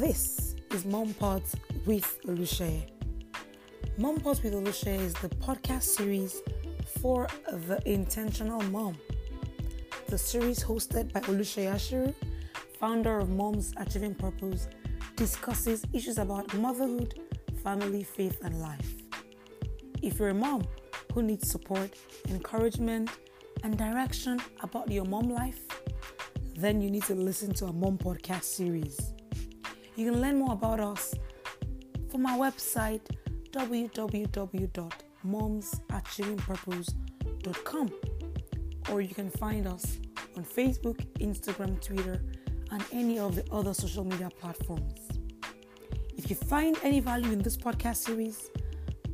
This is Mom Pods with Olusheye. Mom Pods with Olusheye is the podcast series for the intentional mom. The series hosted by Olusheye Ashiru, founder of Moms Achieving Purpose, discusses issues about motherhood, family, faith, and life. If you're a mom who needs support, encouragement, and direction about your mom life, then you need to listen to a mom podcast series. You can learn more about us from our website www.momsachievingpurpose.com or you can find us on Facebook, Instagram, Twitter, and any of the other social media platforms. If you find any value in this podcast series,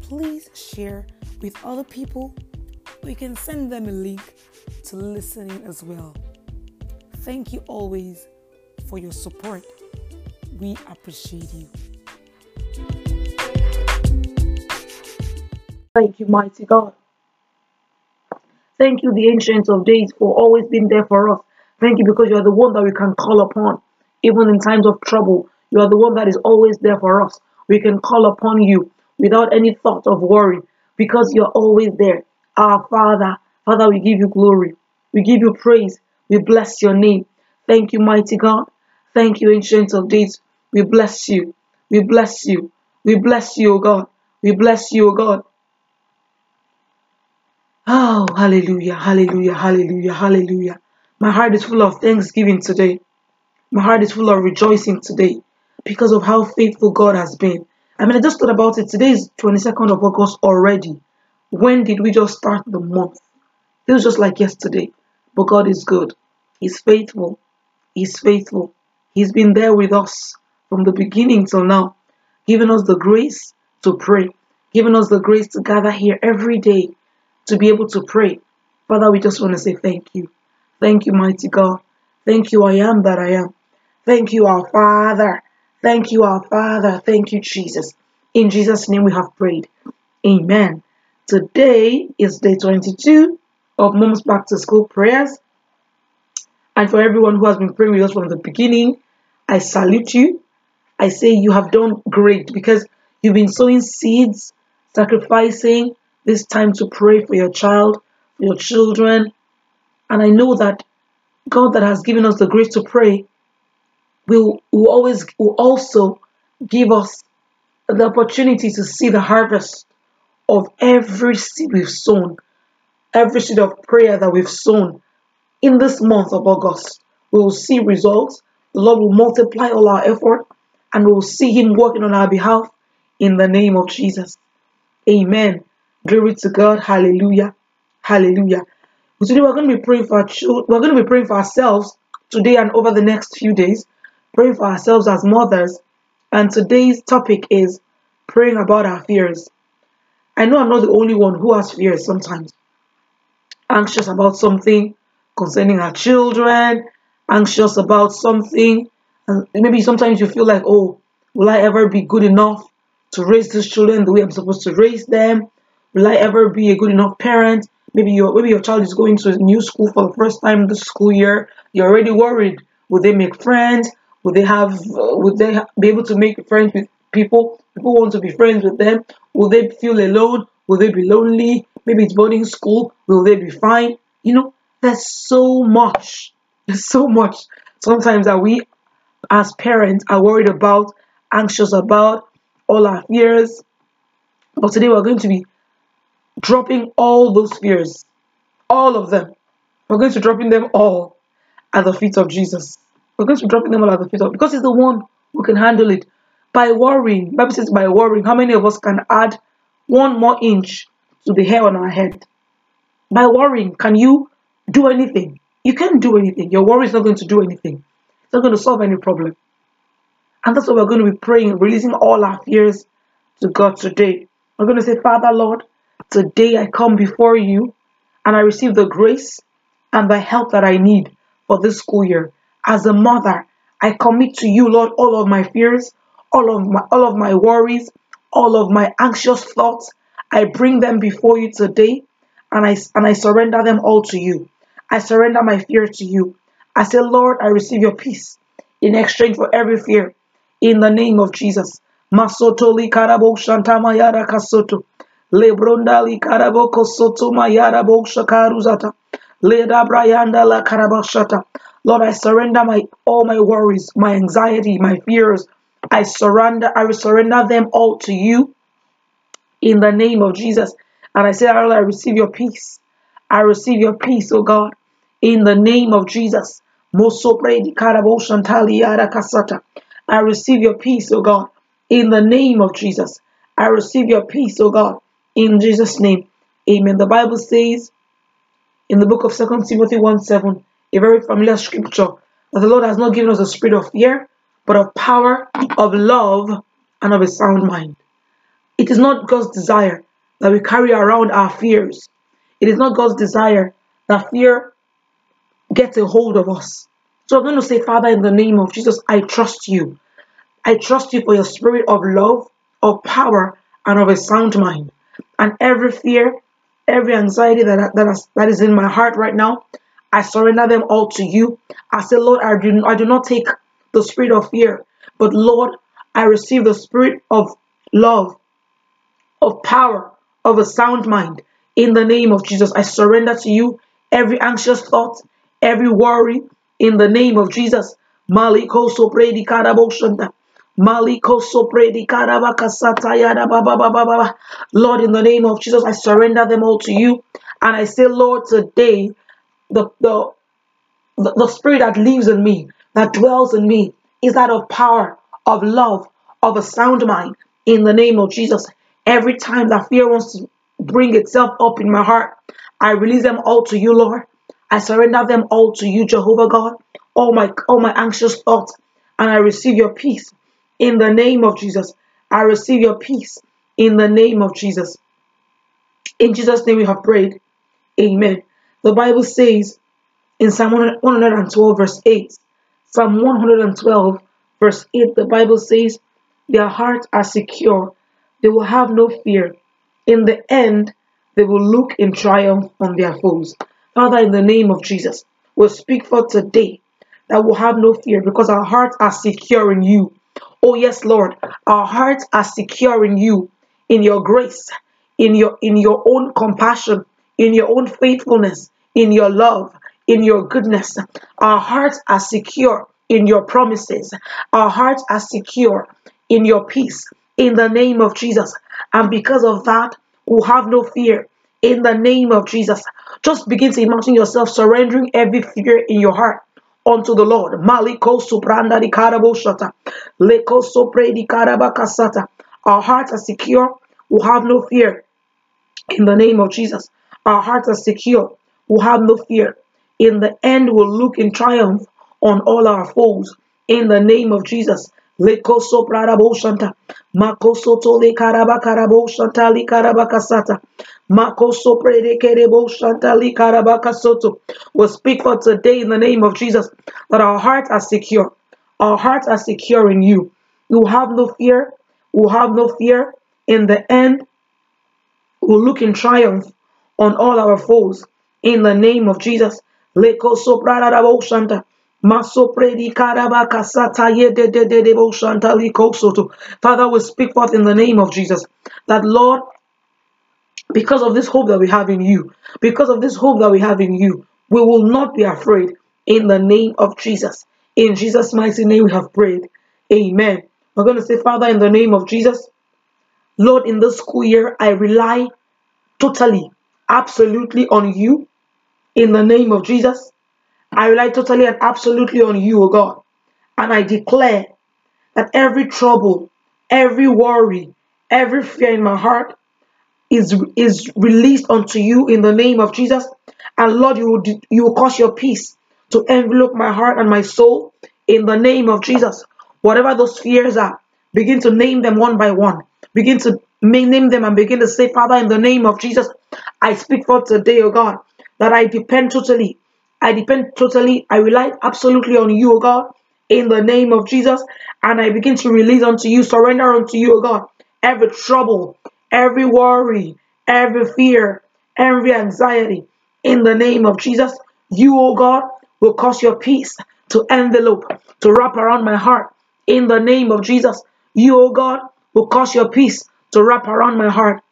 please share with other people or you can send them a link to listening as well. Thank you always for your support. We appreciate you. Thank you, mighty God. Thank you, the ancients of days, for always being there for us. Thank you because you are the one that we can call upon, even in times of trouble. You are the one that is always there for us. We can call upon you without any thought of worry because you're always there. Our Father, Father, we give you glory. We give you praise. We bless your name. Thank you, mighty God. Thank you, ancients of days. We bless you. We bless you. We bless you, O God. We bless you, O God. Oh, hallelujah, hallelujah, hallelujah, hallelujah. My heart is full of thanksgiving today. My heart is full of rejoicing today because of how faithful God has been. I mean, I just thought about it. Today is 22nd of August already. When did we just start the month? It was just like yesterday. But God is good. He's faithful. He's faithful. He's been there with us from the beginning till now, giving us the grace to pray, giving us the grace to gather here every day to be able to pray. Father, we just want to say thank you. Thank you, mighty God. Thank you, I am that I am. Thank you, our Father. Thank you, our Father. Thank you, Jesus. In Jesus' name we have prayed. Amen. Today is day 22 of Mom's Back to School prayers. And for everyone who has been praying with us from the beginning, I salute you. I say you have done great because you've been sowing seeds, sacrificing this time to pray for your child, for your children. And I know that God that has given us the grace to pray will, will always will also give us the opportunity to see the harvest of every seed we've sown, every seed of prayer that we've sown in this month of August. We will see results. The Lord will multiply all our effort and we will see Him working on our behalf in the name of Jesus. Amen. Glory to God. Hallelujah. Hallelujah. Today we're going to be praying for our children. We're going to be praying for ourselves today and over the next few days. Praying for ourselves as mothers. And today's topic is praying about our fears. I know I'm not the only one who has fears sometimes. Anxious about something concerning our children, anxious about something, and maybe sometimes you feel like, oh, will I ever be good enough to raise these children the way I'm supposed to raise them? Will I ever be a good enough parent? Maybe your maybe your child is going to a new school for the first time this school year. You're already worried. Will they make friends? Will they have? Uh, will they be able to make friends with people? People want to be friends with them. Will they feel alone? Will they be lonely? Maybe it's boarding school. Will they be fine? You know, there's so much. There's so much. Sometimes that we, as parents, are worried about, anxious about, all our fears. But today we're going to be dropping all those fears, all of them. We're going to be dropping them all at the feet of Jesus. We're going to be dropping them all at the feet of because He's the one who can handle it. By worrying, Bible says by worrying, how many of us can add one more inch to the hair on our head? By worrying, can you do anything? You can't do anything. Your worry is not going to do anything. Not going to solve any problem. And that's what we're going to be praying, releasing all our fears to God today. We're going to say, Father, Lord, today I come before you and I receive the grace and the help that I need for this school year. As a mother, I commit to you, Lord, all of my fears, all of my all of my worries, all of my anxious thoughts. I bring them before you today and I and I surrender them all to you. I surrender my fear to you. I say, Lord, I receive your peace in exchange for every fear. in the name of Jesus. Masotoli karabo shantama yara kasoto. Lebrondali karabo kosoto mayara bo shakaruzata. Leda brayanda la karabashata. Lord, I surrender my all my worries, my anxiety, my fears. I surrender, I surrender them all to you in the name of Jesus. And I say, Lord, I receive your peace. I receive your peace, oh God, in the name of Jesus. I receive your peace, oh God, in the name of Jesus. I receive your peace, oh God, in Jesus' name. Amen. The Bible says in the book of 2 Timothy 1 7, a very familiar scripture, that the Lord has not given us a spirit of fear, but of power, of love, and of a sound mind. It is not God's desire that we carry around our fears. It is not God's desire that fear gets a hold of us. So I'm going to say, Father, in the name of Jesus, I trust you. I trust you for your spirit of love, of power, and of a sound mind. And every fear, every anxiety that, that, is, that is in my heart right now, I surrender them all to you. I say, Lord, I do, I do not take the spirit of fear, but Lord, I receive the spirit of love, of power, of a sound mind. In the name of Jesus, I surrender to you every anxious thought, every worry. In the name of Jesus, Maliko sopredi karaboshanta. Maliko sopredi karabakasatayada baba baba baba. Lord, in the name of Jesus, I surrender them all to you. And I say, Lord, today, the, the, the spirit that lives in me, that dwells in me, is that of power, of love, of a sound mind. In the name of Jesus, every time that fear wants to bring itself up in my heart, I release them all to you, Lord. I surrender them all to you, Jehovah God. All my all my anxious thoughts, and I receive your peace in the name of Jesus. I receive your peace in the name of Jesus. In Jesus' name we have prayed. Amen. The Bible says in Psalm 112, verse 8, Psalm 112, verse 8, the Bible says, Their hearts are secure, they will have no fear. In the end, they will look in triumph on their foes. Father, in the name of Jesus, we speak for today that we'll have no fear because our hearts are secure in you. Oh yes, Lord, our hearts are secure in you, in your grace, in your in your own compassion, in your own faithfulness, in your love, in your goodness. Our hearts are secure in your promises. Our hearts are secure in your peace in the name of Jesus. And because of that, we'll have no fear in the name of Jesus. Just begin to imagine yourself surrendering every fear in your heart unto the Lord. Maliko supranda di karaboshata. Leko sopre di karabakasata. Our hearts are secure. We'll have no fear in the name of Jesus. Our hearts are secure. We'll have no fear. In the end, we'll look in triumph on all our foes. In the name of Jesus. Leko soprara boshanta. Makoso tole karaba karabo shanta li karabakasata. Makoso prede kerebo li karabakasoto. We'll speak for today in the name of Jesus that our hearts are secure. Our hearts are secure in you. You have no fear. We'll have no fear. In the end, we'll look in triumph on all our foes. In the name of Jesus. Leko soprara rabo shanta. Father, we speak forth in the name of Jesus that Lord, because of this hope that we have in you, because of this hope that we have in you, we will not be afraid in the name of Jesus. In Jesus' mighty name we have prayed. Amen. We're going to say, Father, in the name of Jesus, Lord, in this school year, I rely totally, absolutely on you. In the name of Jesus, I rely totally and absolutely on you, O God. And I declare that every trouble, every worry, every fear in my heart is, is released unto you in the name of Jesus. And Lord, you will, you will cause your peace to envelop my heart and my soul in the name of Jesus. Whatever those fears are, begin to name them one by one. Begin to name them and begin to say, Father, in the name of Jesus, I speak for today, O God, that I depend totally. I depend totally. I rely absolutely on you, O God, in the name of Jesus. And I begin to release unto you, surrender unto you, O God, every trouble, every worry, every fear, every anxiety. In the name of Jesus, you, O God, will cause your peace to envelope, to wrap around my heart. In the name of Jesus, you, O God, will cause your peace to wrap around my heart.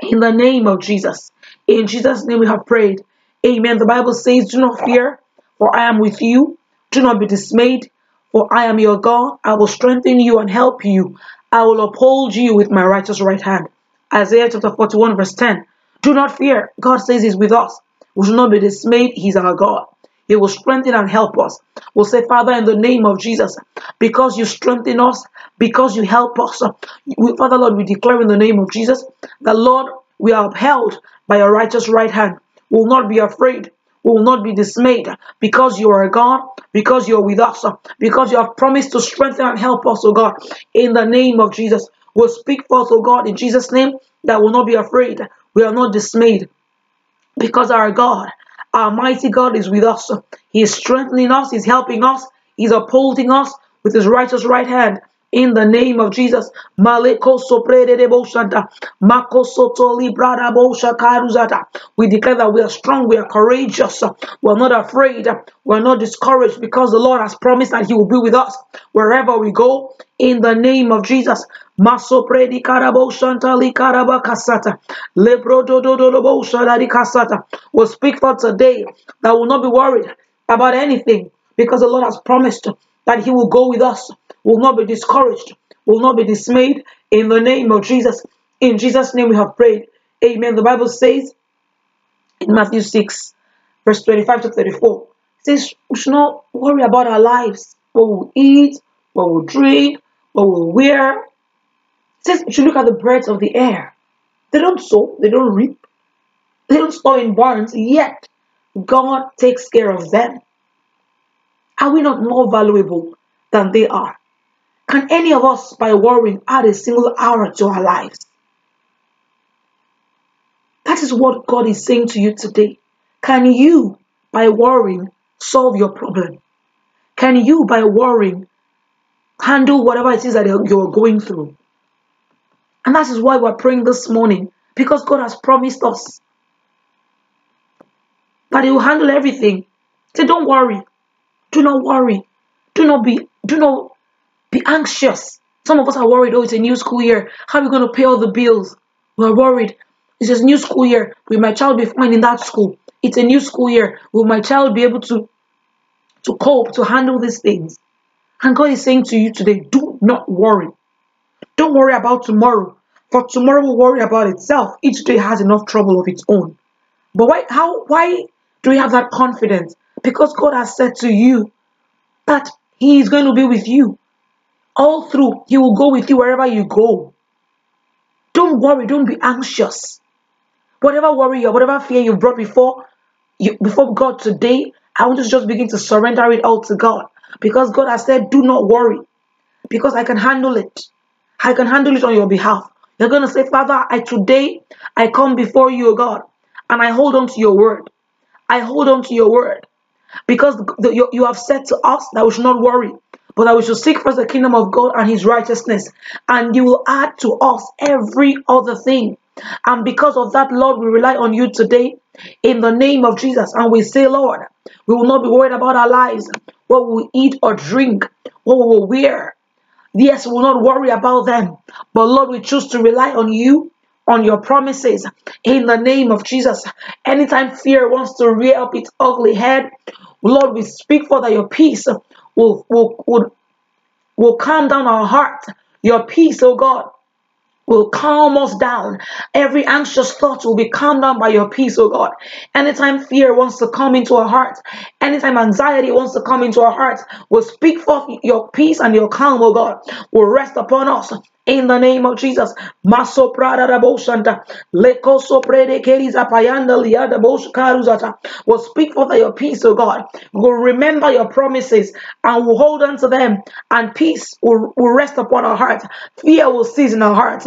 In the name of Jesus. In Jesus' name we have prayed. Amen. The Bible says, Do not fear, for I am with you. Do not be dismayed, for I am your God. I will strengthen you and help you. I will uphold you with my righteous right hand. Isaiah chapter 41, verse 10. Do not fear. God says He's with us. We should not be dismayed. He's our God. He will strengthen and help us. We'll say, Father, in the name of Jesus, because you strengthen us, because you help us. We, Father, Lord, we declare in the name of Jesus that, Lord, we are upheld by your righteous right hand. Will not be afraid. Will not be dismayed because you are God, because you're with us, because you have promised to strengthen and help us, oh God, in the name of Jesus. We'll speak forth, oh God, in Jesus' name, that will not be afraid. We are not dismayed because our God, our mighty God is with us. He is strengthening us, He's helping us, He's upholding us with His righteous right hand. In the name of Jesus. We declare that we are strong, we are courageous, we're not afraid, we're not discouraged because the Lord has promised that He will be with us wherever we go. In the name of Jesus, Masopredi karabo shantali karaba kasata, lebro do do do do bo shaladi kasata. We'll speak for today that will not be worried about anything because the Lord has promised that He will go with us will not be discouraged, will not be dismayed in the name of Jesus. In Jesus' name we have prayed. Amen. The Bible says in Matthew 6, verse 25 to 34, it says we should not worry about our lives, what we'll eat, what we'll drink, what we'll wear. It says we should look at the birds of the air. They don't sow, they don't reap, they don't store in barns, yet God takes care of them. Are we not more valuable than they are? Can any of us, by worrying, add a single hour to our lives? That is what God is saying to you today. Can you, by worrying, solve your problem? Can you, by worrying, handle whatever it is that you're going through? And that is why we're praying this morning, because God has promised us that He will handle everything. Say, don't worry. Do not worry. Do not be, do not be anxious. Some of us are worried, oh, it's a new school year. How are we going to pay all the bills? We're worried. It's a new school year. Will my child be fine in that school? It's a new school year. Will my child be able to, to cope, to handle these things? And God is saying to you today, do not worry. Don't worry about tomorrow. For tomorrow will worry about itself. Each day has enough trouble of its own. But why how why do we have that confidence? Because God has said to you that He is going to be with you all through. He will go with you wherever you go. Don't worry, don't be anxious. Whatever worry or whatever fear you brought before you, before God today, I want you to just begin to surrender it all to God. Because God has said, do not worry. Because I can handle it. I can handle it on your behalf. You're going to say, Father, I today I come before you, God, and I hold on to your word. I hold on to your word. Because the, you, you have said to us that we should not worry but that we should seek first the kingdom of God and his righteousness, and you will add to us every other thing. And because of that, Lord, we rely on you today in the name of Jesus. And we say, Lord, we will not be worried about our lives, what we eat or drink, what we will wear. Yes, we will not worry about them. But Lord, we choose to rely on you, on your promises, in the name of Jesus. Anytime fear wants to rear up its ugly head, Lord, we speak for that your peace will, will, will, will calm down our heart. Your peace, oh God, will calm us down. Every anxious thought will be calmed down by your peace, oh God. Anytime fear wants to come into our hearts, anytime anxiety wants to come into our hearts, we'll speak forth your peace and your calm, oh God, will rest upon us in the name of Jesus. Maso prada da boshanta. Leko soprede keriza payanda liada bosh karuzata. Will speak for your peace, O God. Will remember your promises and will hold on to them. And peace will, will rest upon our hearts. Fear will cease in our hearts.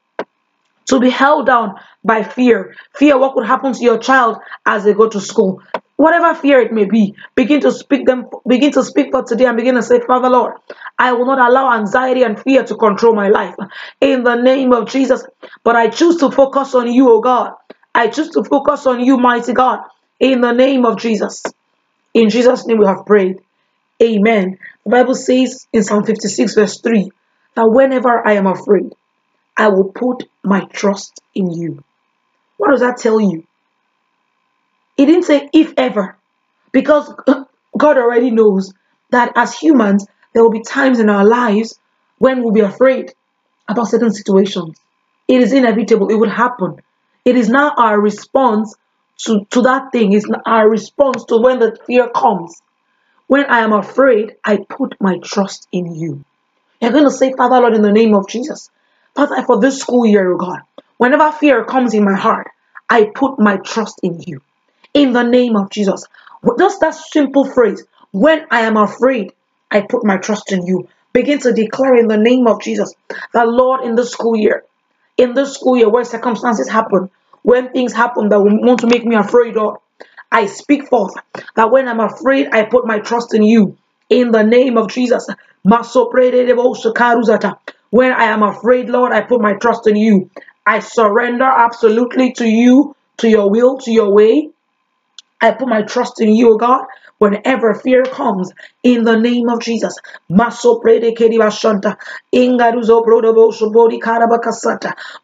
to be held down by fear. Fear what could happen to your child as they go to school. Whatever fear it may be, begin to speak them, begin to speak for today and begin to say, Father Lord, I will not allow anxiety and fear to control my life. In the name of Jesus. But I choose to focus on you, oh God. I choose to focus on you, mighty God. In the name of Jesus. In Jesus' name we have prayed. Amen. The Bible says in Psalm 56, verse 3, that whenever I am afraid, I will put my trust in you. What does that tell you? He didn't say if ever, because God already knows that as humans, there will be times in our lives when we'll be afraid about certain situations. It is inevitable, it would happen. It is now our response to, to that thing, it's our response to when the fear comes. When I am afraid, I put my trust in you. You're going to say, Father Lord, in the name of Jesus, Father, for this school year, oh God, whenever fear comes in my heart, I put my trust in you. In the name of Jesus. Just that simple phrase, when I am afraid, I put my trust in you. Begin to declare in the name of Jesus that, Lord, in this school year, in this school year where circumstances happen, when things happen that want to make me afraid, Lord, I speak forth that when I'm afraid, I put my trust in you. In the name of Jesus. When I am afraid, Lord, I put my trust in you. I surrender absolutely to you, to your will, to your way. I put my trust in you, God, whenever fear comes, in the name of Jesus.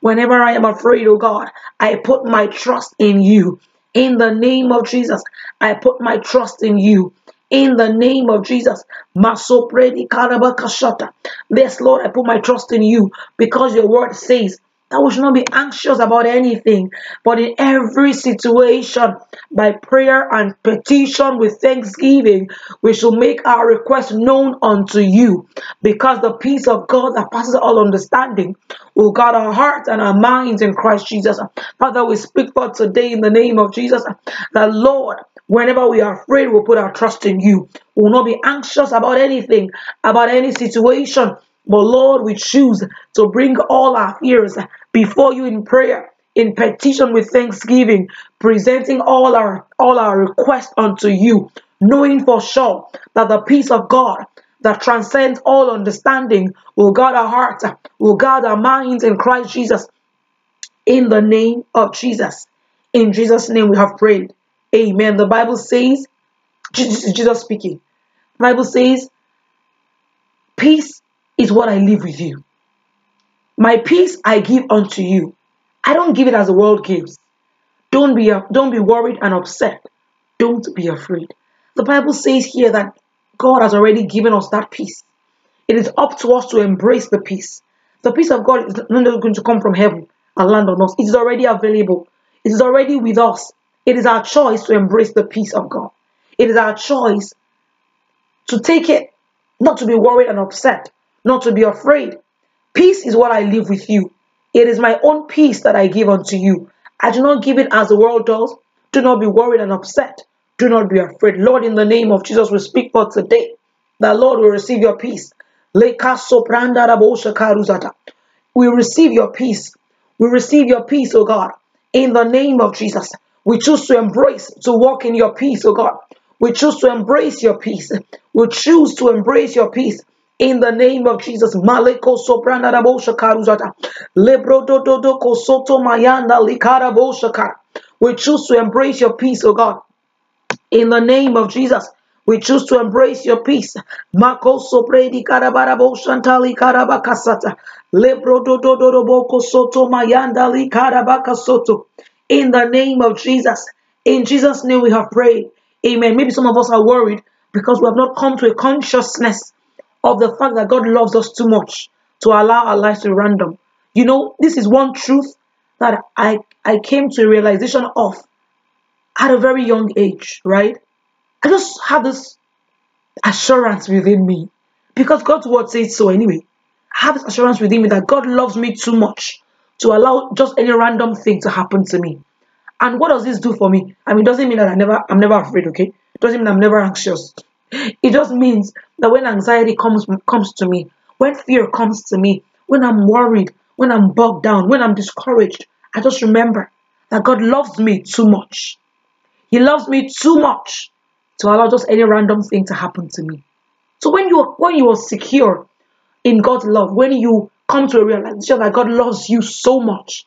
Whenever I am afraid, oh God, I put my trust in you. In the name of Jesus, I put my trust in you in the name of Jesus. Yes, Lord, I put my trust in you because your word says that we should not be anxious about anything, but in every situation, by prayer and petition with thanksgiving, we shall make our request known unto you. Because the peace of God that passes all understanding will guard our hearts and our minds in Christ Jesus. Father, we speak for today in the name of Jesus, that Lord, whenever we are afraid, we'll put our trust in you. We will not be anxious about anything, about any situation but Lord, we choose to bring all our fears before you in prayer, in petition with thanksgiving, presenting all our all our requests unto you, knowing for sure that the peace of God that transcends all understanding will guard our hearts, will guard our minds in Christ Jesus. In the name of Jesus. In Jesus' name we have prayed. Amen. The Bible says, Jesus speaking. The Bible says, peace is what I leave with you. My peace I give unto you. I don't give it as the world gives. Don't be don't be worried and upset. Don't be afraid. The Bible says here that God has already given us that peace. It is up to us to embrace the peace. The peace of God is not going to come from heaven and land on us. It is already available. It is already with us. It is our choice to embrace the peace of God. It is our choice to take it, not to be worried and upset, not to be afraid. Peace is what I live with you. It is my own peace that I give unto you. I do not give it as the world does. Do not be worried and upset. Do not be afraid. Lord, in the name of Jesus, we speak for today that Lord will receive your peace. We receive your peace. We receive your peace, oh God. In the name of Jesus, we choose to embrace, to walk in your peace, oh God. We choose to embrace your peace. We choose to embrace your peace in the name of Jesus. Maleko soprana da bosha karuzata. Lebro do do do kosoto mayanda likara bosha We choose to embrace your peace, oh God. In the name of Jesus. We choose to embrace your peace. Mako sopredi karabara boshantali karabakasata. Lebro do do do do boko soto mayanda likara soto. In the name of Jesus. In Jesus' name we have prayed. Amen. Maybe some of us are worried because we have not come to a consciousness of the fact that God loves us too much to allow our lives to random. You know, this is one truth that I, I came to a realization of at a very young age, right? I just have this assurance within me because God's word says so anyway. I have this assurance within me that God loves me too much to allow just any random thing to happen to me. And what does this do for me? I mean, it doesn't mean that I never, I'm never afraid, okay? It doesn't mean I'm never anxious. It just means that when anxiety comes comes to me, when fear comes to me, when I'm worried, when I'm bogged down, when I'm discouraged, I just remember that God loves me too much. He loves me too much to allow just any random thing to happen to me. So when you when you are secure in God's love, when you come to a realization that God loves you so much,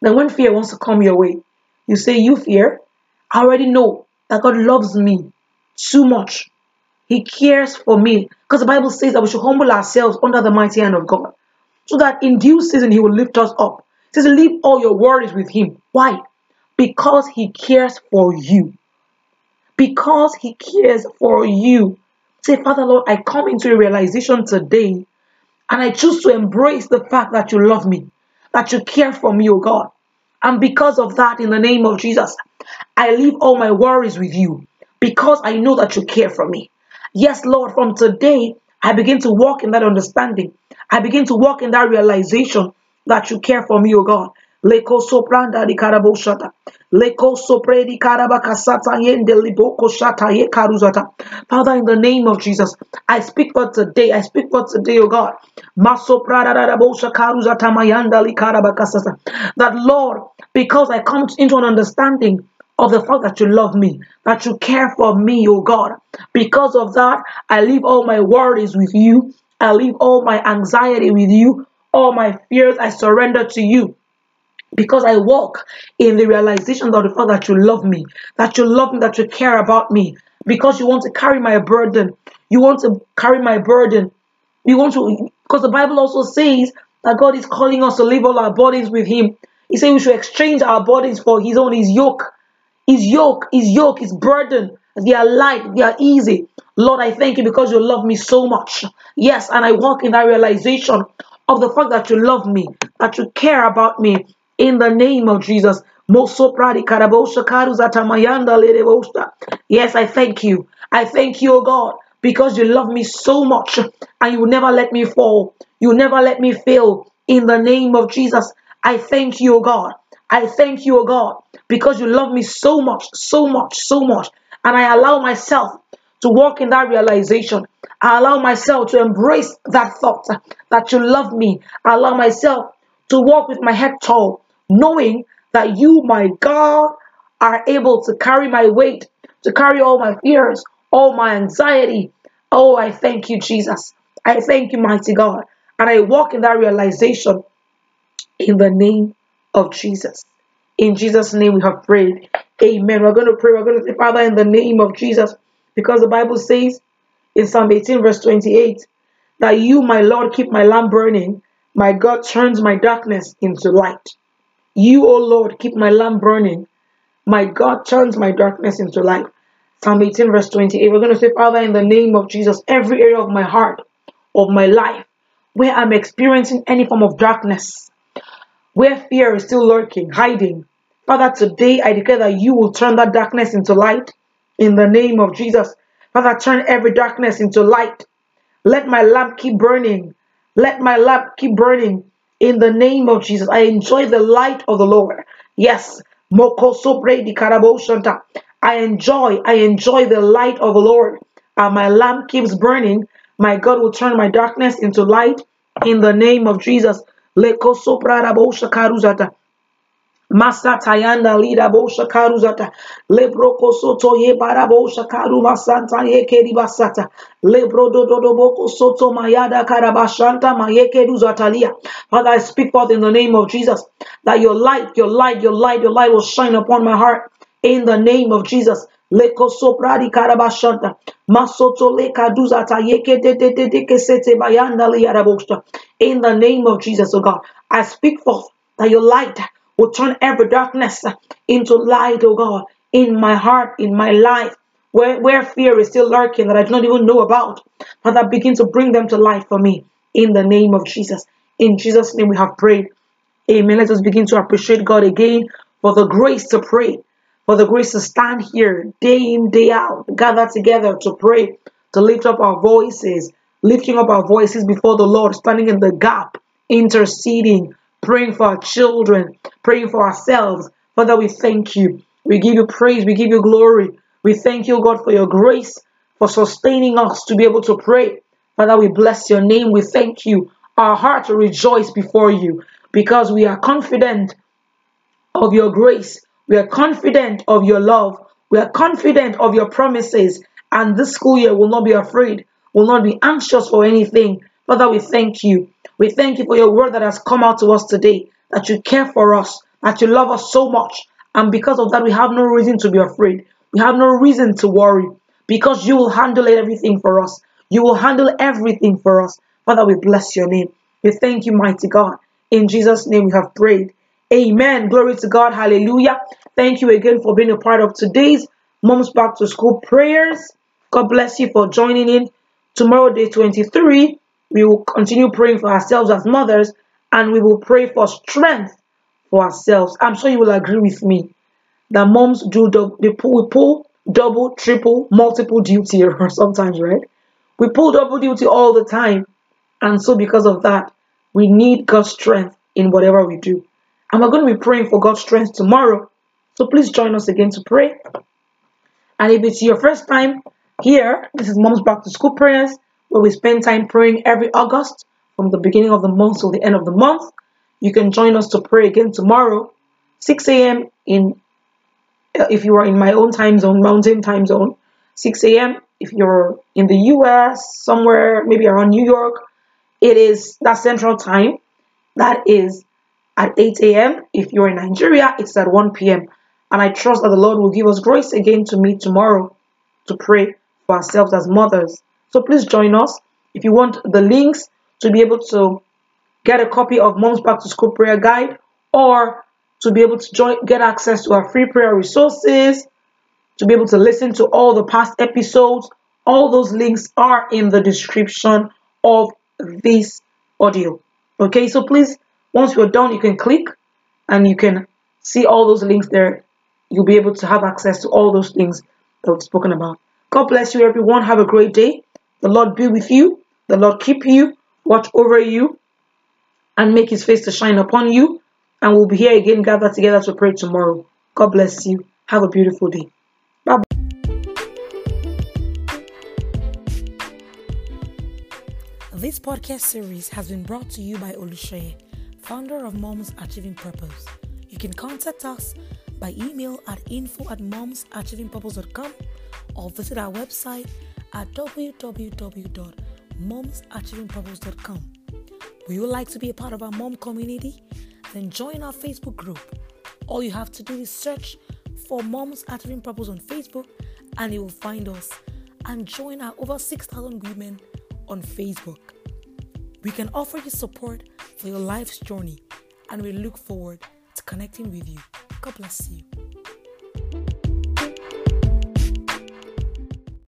then when fear wants to come your way, you say, You fear, I already know that God loves me too much. He cares for me. Because the Bible says that we should humble ourselves under the mighty hand of God. So that in due season He will lift us up. Says, Leave all your worries with Him. Why? Because He cares for you. Because He cares for you. Say, Father Lord, I come into a realization today and I choose to embrace the fact that you love me, that you care for me, oh God. And because of that, in the name of Jesus, I leave all my worries with you because I know that you care for me. Yes, Lord, from today, I begin to walk in that understanding. I begin to walk in that realization that you care for me, oh God. Leko sopranda di karabo shata. Leko sopre di karabakasata yende liboko shata ye karuzata. Father, in the name of Jesus, I speak for today. I speak for today, oh God. Masoprada da bosha karuzata mayanda li karabakasata. That Lord, because I come into an understanding of the fact that you love me, that you care for me, oh God. Because of that, I leave all my worries with you. I leave all my anxiety with you. All my fears, I surrender to you because I walk in the realization of the fact that you love me, that you love me, that you care about me, because you want to carry my burden. You want to carry my burden. You want to, because the Bible also says that God is calling us to leave all our bodies with Him. He said we should exchange our bodies for His own, His yoke. His yoke, His yoke, His burden. They are light, they are easy. Lord, I thank you because you love me so much. Yes, and I walk in that realization of the fact that you love me, that you care about me, in the name of Jesus. Yes, I thank you. I thank you, O God, because you love me so much and you will never let me fall. You never let me fail. In the name of Jesus, I thank you, O God. I thank you, O God, because you love me so much, so much, so much. And I allow myself to walk in that realization. I allow myself to embrace that thought that you love me. I allow myself to walk with my head tall, knowing that you, my God, are able to carry my weight, to carry all my fears, all my anxiety. Oh, I thank you, Jesus. I thank you, mighty God. And I walk in that realization in the name of Jesus. In Jesus' name we have prayed. Amen. We're going to pray. We're going to say, Father, in the name of Jesus, because the Bible says in Psalm 18, verse 28, that you, my Lord, keep my lamp burning. My God turns my darkness into light. You, O Lord, keep my lamp burning. My God turns my darkness into light. Psalm 18, verse 28. We're going to say, Father, in the name of Jesus, every area of my heart, of my life, where I'm experiencing any form of darkness, where fear is still lurking, hiding. Father, today I declare that you will turn that darkness into light in the name of Jesus. Father, turn every darkness into light. Let my lamp keep burning. Let my lamp keep burning in the name of Jesus. I enjoy the light of the Lord. Yes. I enjoy, I enjoy the light of the Lord. And my lamp keeps burning. My God will turn my darkness into light in the name of Jesus. Masatayanda lida bosha karuzata. Lebroko soto ye barabosha karu masanta ye keri basata. Lebro do do do boko soto mayada karabashanta mayeke duzatalia Father I speak forth in the name of Jesus that your light your light your light your light will shine upon my heart in the name of Jesus Leko karabashanta masoto le kaduzata yeke de de de de kesete bayanda in the name of Jesus oh God I speak forth that your light will turn every darkness into light, oh God, in my heart, in my life, where, where fear is still lurking that I do not even know about. Father, begin to bring them to life for me in the name of Jesus. In Jesus' name we have prayed. Amen. Let us begin to appreciate God again for the grace to pray, for the grace to stand here day in, day out, gather together to pray, to lift up our voices, lifting up our voices before the Lord, standing in the gap, interceding, praying for our children, praying for ourselves. Father, we thank you. We give you praise. We give you glory. We thank you, God, for your grace, for sustaining us to be able to pray. Father, we bless your name. We thank you. Our heart rejoice before you because we are confident of your grace. We are confident of your love. We are confident of your promises. And this school year will not be afraid, will not be anxious for anything. Father, we thank you. We thank you for your word that has come out to us today, that you care for us, that you love us so much. And because of that, we have no reason to be afraid. We have no reason to worry because you will handle everything for us. You will handle everything for us. Father, we bless your name. We thank you, mighty God. In Jesus' name we have prayed. Amen. Glory to God. Hallelujah. Thank you again for being a part of today's Mom's Back to School prayers. God bless you for joining in. Tomorrow, day 23, we will continue praying for ourselves as mothers and we will pray for strength for ourselves. I'm sure you will agree with me that moms do they pull, we pull double, triple, multiple duty sometimes, right? We pull double duty all the time. And so because of that, we need God's strength in whatever we do. And we're going to be praying for God's strength tomorrow. So please join us again to pray. And if it's your first time here, this is Mom's Back to School Prayers, where we spend time praying every August from the beginning of the month till the end of the month. You can join us to pray again tomorrow, 6 a.m. in uh, if you are in my own time zone, mountain time zone, 6 a.m. If you're in the US, somewhere maybe around New York, it is that central time. That is at 8 a.m. If you're in Nigeria, it's at 1 p.m. And I trust that the Lord will give us grace again to meet tomorrow to pray for ourselves as mothers. So please join us. If you want the links to be able to get a copy of Mom's Back to School Prayer Guide or to be able to join, get access to our free prayer resources, to be able to listen to all the past episodes, all those links are in the description of this audio. Okay, so please once you're done, you can click and you can see all those links there. You'll be able to have access to all those things that we've spoken about. God bless you, everyone. Have a great day. The Lord be with you. The Lord keep you, watch over you, and make his face to shine upon you. And we'll be here again, gathered together to pray tomorrow. God bless you. Have a beautiful day. Bye bye. This podcast series has been brought to you by Olushe founder of Moms Achieving Purpose. You can contact us by email at info at momsachievingpurpose.com or visit our website at www.momsachievingpurpose.com. Would you like to be a part of our mom community? Then join our Facebook group. All you have to do is search for Moms Achieving Purpose on Facebook and you will find us and join our over 6,000 women on Facebook. We can offer you support for your life's journey, and we look forward to connecting with you. God bless you.